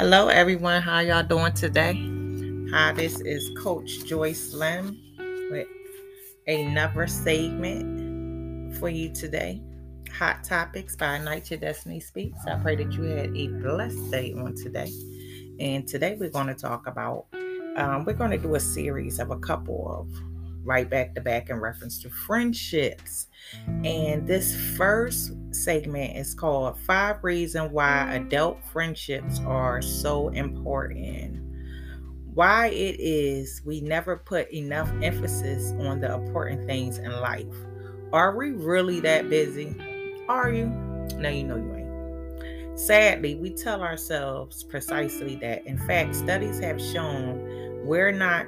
Hello, everyone. How y'all doing today? Hi, this is Coach Joyce Lynn with another segment for you today. Hot Topics by Ignite Your Destiny Speaks. I pray that you had a blessed day on today. And today we're going to talk about, um, we're going to do a series of a couple of right back to back in reference to friendships. And this first segment is called Five Reasons Why Adult Friendships Are So Important. Why it is we never put enough emphasis on the important things in life. Are we really that busy? Are you? No, you know you ain't. Sadly, we tell ourselves precisely that. In fact, studies have shown we're not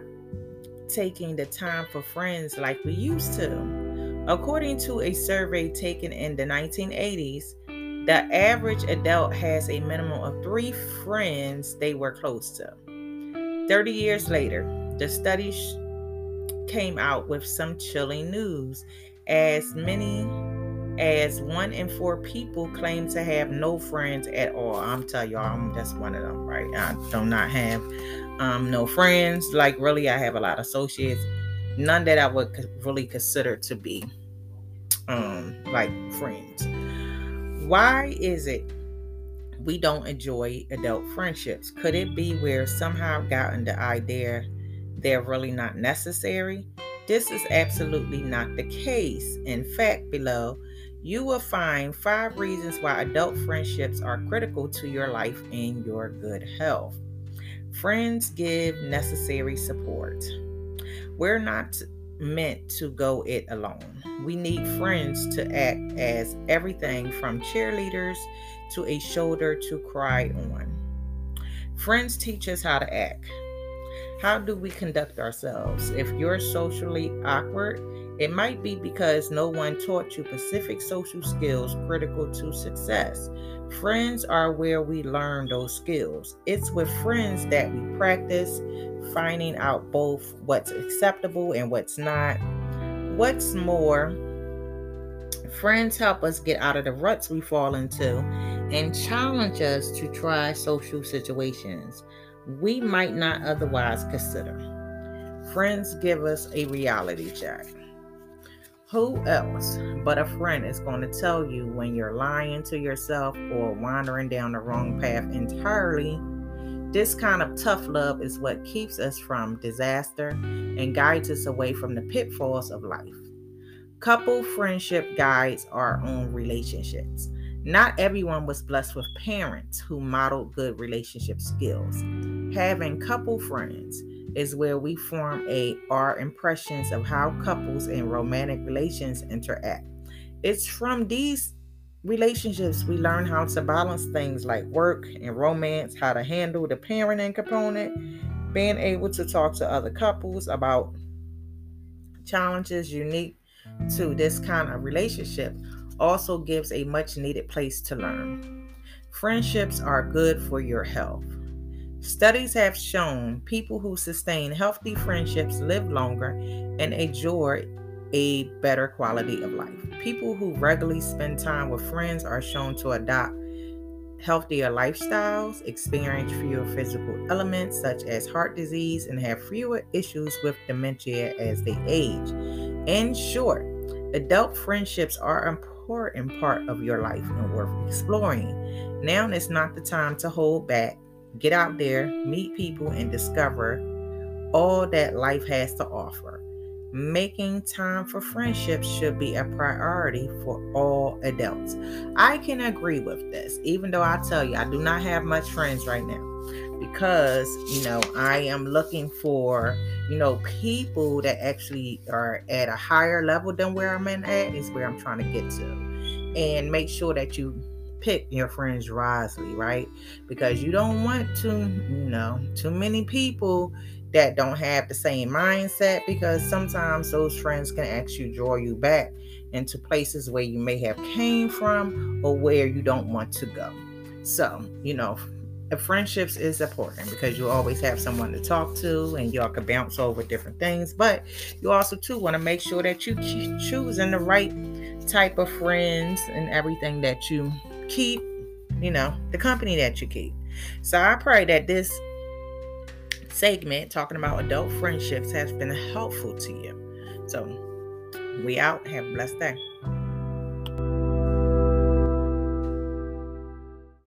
taking the time for friends like we used to. According to a survey taken in the 1980s, the average adult has a minimum of three friends they were close to. 30 years later, the study came out with some chilling news. As many as one in four people claim to have no friends at all. I'm telling y'all, I'm just one of them, right? I do not have um, no friends. Like, really, I have a lot of associates. None that I would really consider to be um, like friends. Why is it we don't enjoy adult friendships? Could it be we're somehow gotten the idea they're really not necessary? This is absolutely not the case. In fact, below, you will find five reasons why adult friendships are critical to your life and your good health. Friends give necessary support. We're not meant to go it alone. We need friends to act as everything from cheerleaders to a shoulder to cry on. Friends teach us how to act. How do we conduct ourselves? If you're socially awkward, it might be because no one taught you specific social skills critical to success. Friends are where we learn those skills. It's with friends that we practice finding out both what's acceptable and what's not. What's more, friends help us get out of the ruts we fall into and challenge us to try social situations we might not otherwise consider. Friends give us a reality check. Who else but a friend is going to tell you when you're lying to yourself or wandering down the wrong path entirely? This kind of tough love is what keeps us from disaster and guides us away from the pitfalls of life. Couple friendship guides our own relationships. Not everyone was blessed with parents who modeled good relationship skills. Having couple friends is where we form a our impressions of how couples in romantic relations interact. It's from these relationships we learn how to balance things like work and romance, how to handle the parenting component, being able to talk to other couples about challenges unique to this kind of relationship also gives a much needed place to learn. Friendships are good for your health. Studies have shown people who sustain healthy friendships live longer and enjoy a better quality of life. People who regularly spend time with friends are shown to adopt healthier lifestyles, experience fewer physical elements such as heart disease, and have fewer issues with dementia as they age. In short, adult friendships are an important part of your life and worth exploring. Now is not the time to hold back Get out there, meet people, and discover all that life has to offer. Making time for friendships should be a priority for all adults. I can agree with this, even though I tell you I do not have much friends right now because you know I am looking for you know people that actually are at a higher level than where I'm at is where I'm trying to get to and make sure that you pick your friends wisely, right? Because you mm-hmm. don't want to, you know, too many people that don't have the same mindset because sometimes those friends can actually draw you back into places where you may have came from or where you don't want to go. So, you know, friendships is important because you always have someone to talk to and y'all can bounce over different things but you also too want to make sure that you choosing the right type of friends and everything that you keep, you know, the company that you keep. So I pray that this segment talking about adult friendships has been helpful to you. So we out. Have a blessed day.